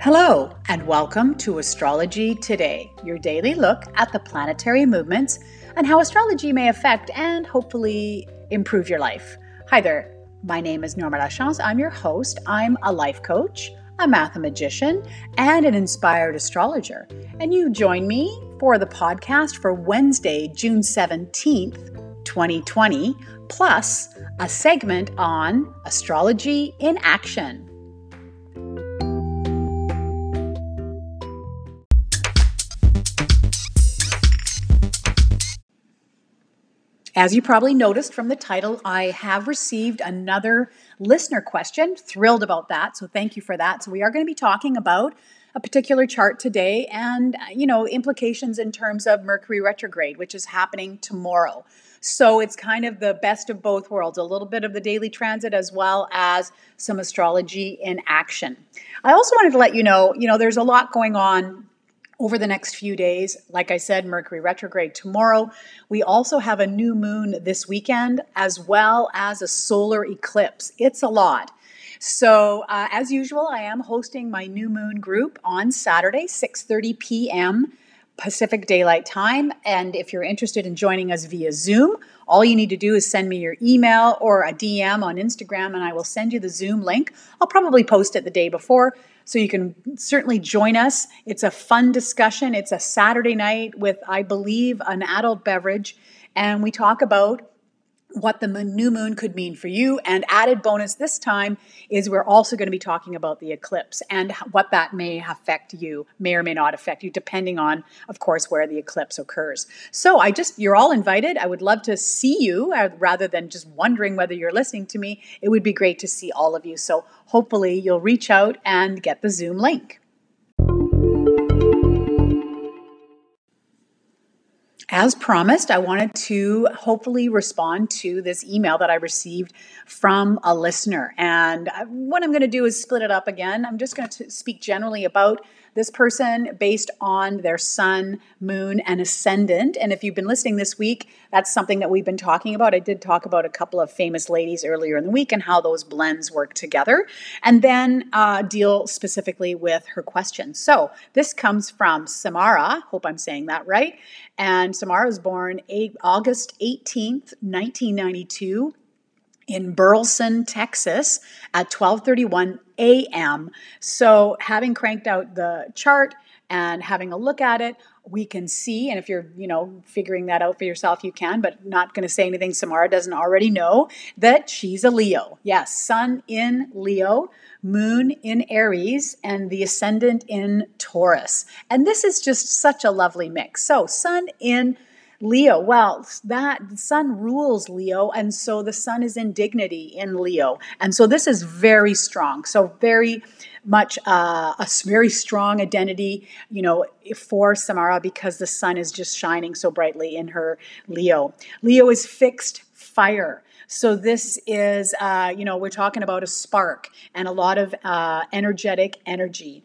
Hello, and welcome to Astrology Today, your daily look at the planetary movements and how astrology may affect and hopefully improve your life. Hi there, my name is Norma Lachance. I'm your host. I'm a life coach, a mathemagician, and an inspired astrologer. And you join me for the podcast for Wednesday, June 17th, 2020, plus a segment on astrology in action. As you probably noticed from the title, I have received another listener question. Thrilled about that. So thank you for that. So we are going to be talking about a particular chart today and, uh, you know, implications in terms of Mercury retrograde, which is happening tomorrow. So it's kind of the best of both worlds, a little bit of the daily transit as well as some astrology in action. I also wanted to let you know, you know, there's a lot going on over the next few days. Like I said, Mercury retrograde tomorrow. We also have a new moon this weekend, as well as a solar eclipse. It's a lot. So, uh, as usual, I am hosting my new moon group on Saturday, 6:30 p.m. Pacific Daylight Time. And if you're interested in joining us via Zoom, all you need to do is send me your email or a DM on Instagram, and I will send you the Zoom link. I'll probably post it the day before so you can certainly join us. It's a fun discussion. It's a Saturday night with, I believe, an adult beverage. And we talk about what the new moon could mean for you. And added bonus this time is we're also going to be talking about the eclipse and what that may affect you, may or may not affect you, depending on, of course, where the eclipse occurs. So I just, you're all invited. I would love to see you uh, rather than just wondering whether you're listening to me. It would be great to see all of you. So hopefully you'll reach out and get the Zoom link. As promised, I wanted to hopefully respond to this email that I received from a listener. And uh, what I'm going to do is split it up again. I'm just going to speak generally about this person based on their sun, moon, and ascendant. And if you've been listening this week, that's something that we've been talking about. I did talk about a couple of famous ladies earlier in the week and how those blends work together, and then uh, deal specifically with her question. So this comes from Samara. Hope I'm saying that right. And Samara was born August 18th, 1992 in Burleson, Texas at 12:31 a.m. So, having cranked out the chart and having a look at it, we can see and if you're, you know, figuring that out for yourself you can, but not going to say anything Samara doesn't already know that she's a Leo. Yes, sun in Leo, moon in Aries and the ascendant in Taurus. And this is just such a lovely mix. So, sun in Leo, well, that sun rules Leo, and so the sun is in dignity in Leo. And so this is very strong. So, very much uh, a very strong identity, you know, for Samara because the sun is just shining so brightly in her Leo. Leo is fixed fire. So this is, uh, you know, we're talking about a spark and a lot of uh, energetic energy.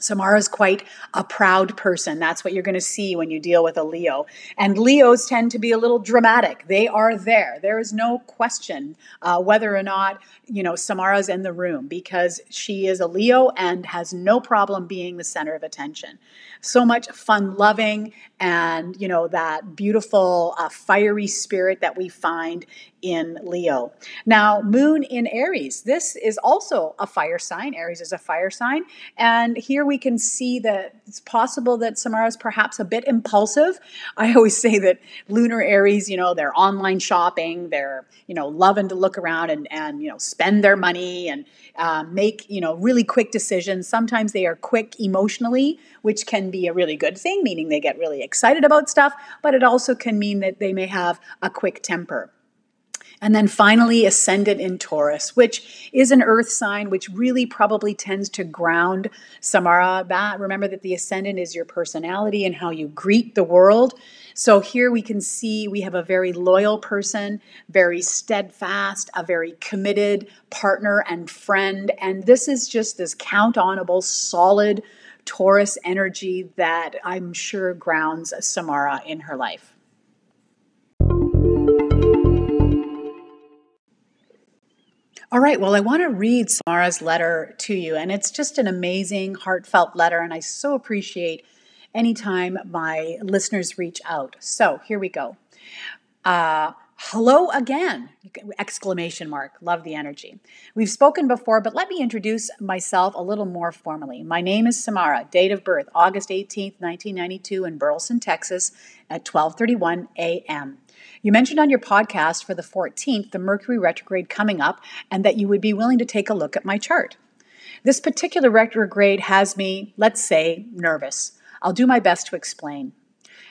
Samara's quite a proud person. That's what you're going to see when you deal with a Leo. And Leos tend to be a little dramatic. They are there. There is no question uh, whether or not, you know, Samara's in the room because she is a Leo and has no problem being the center of attention. So much fun loving and, you know, that beautiful uh, fiery spirit that we find in Leo. Now, moon in Aries. This is also a fire sign. Aries is a fire sign. And here we can see that it's possible that Samara is perhaps a bit impulsive. I always say that lunar Aries, you know, they're online shopping, they're, you know, loving to look around and, and you know, spend their money and uh, make, you know, really quick decisions. Sometimes they are quick emotionally, which can be a really good thing, meaning they get really excited about stuff, but it also can mean that they may have a quick temper. And then finally, ascendant in Taurus, which is an earth sign, which really probably tends to ground Samara. That remember that the ascendant is your personality and how you greet the world. So here we can see we have a very loyal person, very steadfast, a very committed partner and friend. And this is just this count onable, solid Taurus energy that I'm sure grounds Samara in her life. All right, well, I want to read Samara's letter to you, and it's just an amazing, heartfelt letter, and I so appreciate anytime my listeners reach out. So here we go. Uh, hello again! Exclamation mark. Love the energy. We've spoken before, but let me introduce myself a little more formally. My name is Samara. Date of birth: August 18th, 1992, in Burleson, Texas, at 12:31 a.m. You mentioned on your podcast for the 14th the Mercury retrograde coming up and that you would be willing to take a look at my chart. This particular retrograde has me, let's say, nervous. I'll do my best to explain.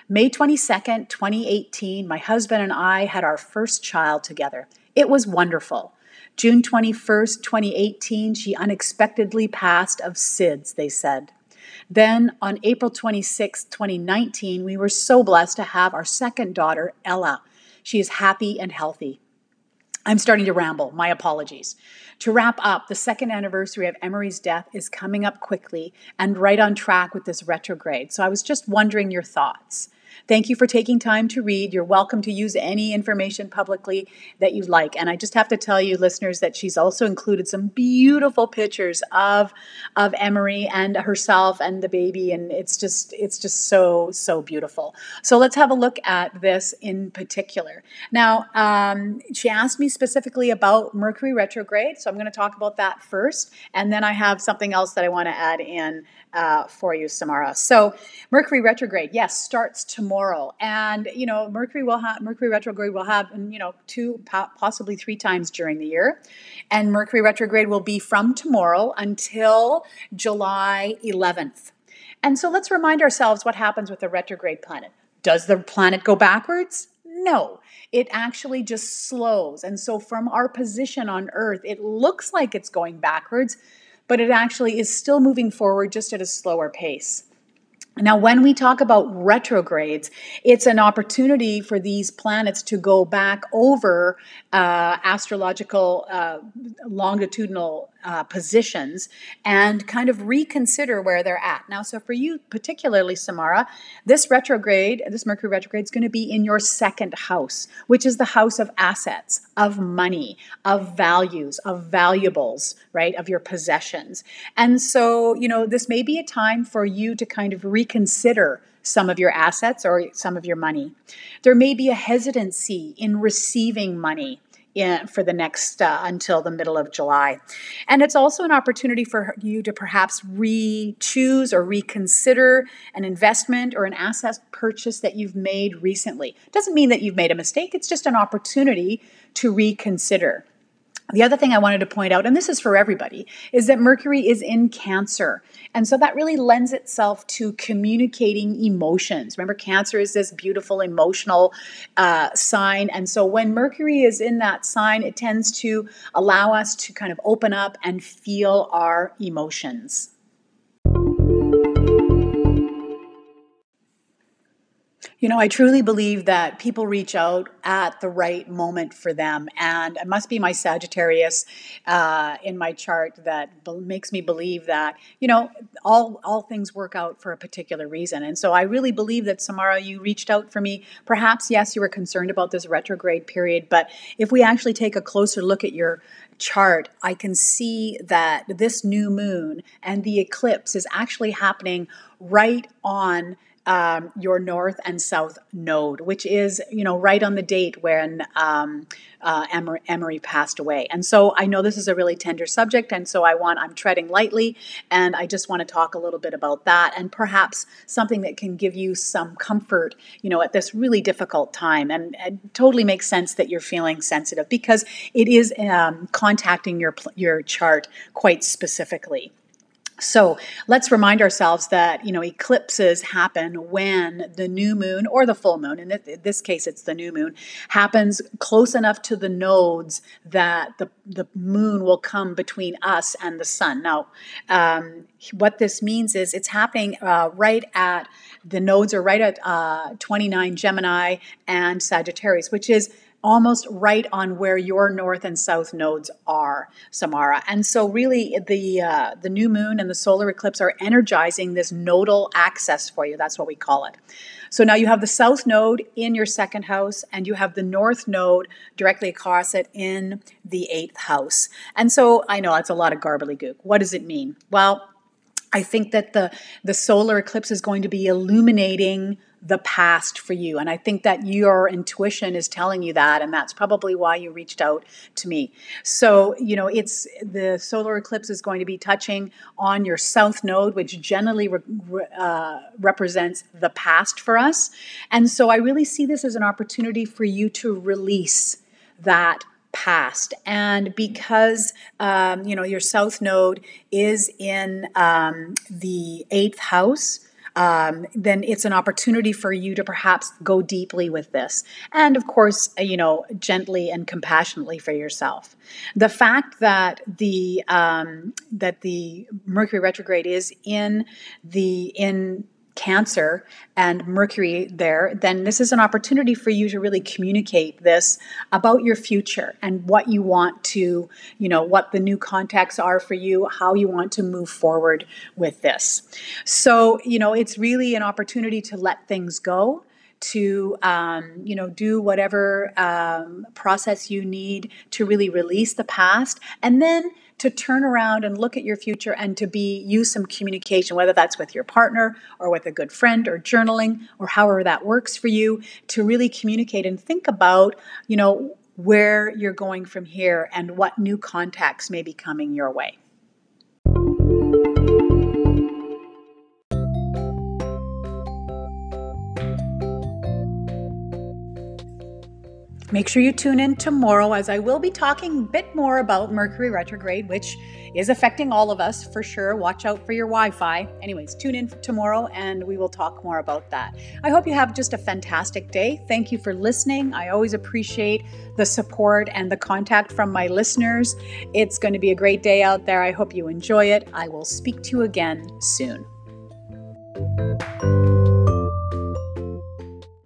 May 22nd, 2018, my husband and I had our first child together. It was wonderful. June 21st, 2018, she unexpectedly passed of SIDS, they said. Then on April 26, 2019, we were so blessed to have our second daughter, Ella. She is happy and healthy. I'm starting to ramble. My apologies. To wrap up, the second anniversary of Emery's death is coming up quickly and right on track with this retrograde. So I was just wondering your thoughts. Thank you for taking time to read. You're welcome to use any information publicly that you like. And I just have to tell you, listeners, that she's also included some beautiful pictures of of Emery and herself and the baby, and it's just it's just so so beautiful. So let's have a look at this in particular. Now, um, she asked me specifically about Mercury retrograde, so I'm going to talk about that first, and then I have something else that I want to add in uh, for you, Samara. So Mercury retrograde, yes, starts tomorrow, and you know Mercury will have Mercury retrograde will have you know two possibly three times during the year, and Mercury retrograde will be from tomorrow until July 11th. And so let's remind ourselves what happens with the retrograde planet. Does the planet go backwards? No, it actually just slows. And so, from our position on Earth, it looks like it's going backwards, but it actually is still moving forward just at a slower pace. Now, when we talk about retrogrades, it's an opportunity for these planets to go back over uh, astrological uh, longitudinal uh, positions and kind of reconsider where they're at. Now, so for you, particularly Samara, this retrograde, this Mercury retrograde, is going to be in your second house, which is the house of assets, of money, of values, of valuables, right, of your possessions. And so, you know, this may be a time for you to kind of reconsider some of your assets or some of your money. There may be a hesitancy in receiving money in, for the next uh, until the middle of July. And it's also an opportunity for you to perhaps re choose or reconsider an investment or an asset purchase that you've made recently. It doesn't mean that you've made a mistake, it's just an opportunity to reconsider. The other thing I wanted to point out, and this is for everybody, is that Mercury is in Cancer. And so that really lends itself to communicating emotions. Remember, Cancer is this beautiful emotional uh, sign. And so when Mercury is in that sign, it tends to allow us to kind of open up and feel our emotions. You know, I truly believe that people reach out at the right moment for them. And it must be my Sagittarius uh, in my chart that makes me believe that, you know, all, all things work out for a particular reason. And so I really believe that, Samara, you reached out for me. Perhaps, yes, you were concerned about this retrograde period. But if we actually take a closer look at your chart, I can see that this new moon and the eclipse is actually happening right on um, your north and south node, which is you know right on the date when um, uh, Emery, passed away. And so I know this is a really tender subject, and so I want I'm treading lightly, and I just want to talk a little bit about that, and perhaps something that can give you some comfort, you know, at this really difficult time. And it totally makes sense that you're feeling sensitive because it is um, contacting your your chart quite specifically. So let's remind ourselves that you know eclipses happen when the new moon or the full moon, in this case it's the new moon, happens close enough to the nodes that the the moon will come between us and the sun. Now, um, what this means is it's happening uh, right at the nodes are right at uh, 29 Gemini and Sagittarius, which is almost right on where your north and south nodes are, Samara. And so, really, the uh, the new moon and the solar eclipse are energizing this nodal access for you. That's what we call it. So now you have the south node in your second house, and you have the north node directly across it in the eighth house. And so I know it's a lot of gobbledygook. What does it mean? Well, I think that the the solar eclipse is going to be illuminating the past for you. And I think that your intuition is telling you that. And that's probably why you reached out to me. So, you know, it's the solar eclipse is going to be touching on your south node, which generally re- uh, represents the past for us. And so I really see this as an opportunity for you to release that past. And because, um, you know, your south node is in um, the eighth house, um, then it's an opportunity for you to perhaps go deeply with this. And of course, uh, you know, gently and compassionately for yourself. The fact that the um, that the Mercury retrograde is in the in Cancer and Mercury there, then this is an opportunity for you to really communicate this about your future and what you want to, you know, what the new contacts are for you, how you want to move forward with this. So, you know, it's really an opportunity to let things go to um, you know do whatever um, process you need to really release the past and then to turn around and look at your future and to be use some communication whether that's with your partner or with a good friend or journaling or however that works for you to really communicate and think about you know where you're going from here and what new contacts may be coming your way Make sure you tune in tomorrow as I will be talking a bit more about Mercury retrograde, which is affecting all of us for sure. Watch out for your Wi Fi. Anyways, tune in tomorrow and we will talk more about that. I hope you have just a fantastic day. Thank you for listening. I always appreciate the support and the contact from my listeners. It's going to be a great day out there. I hope you enjoy it. I will speak to you again soon.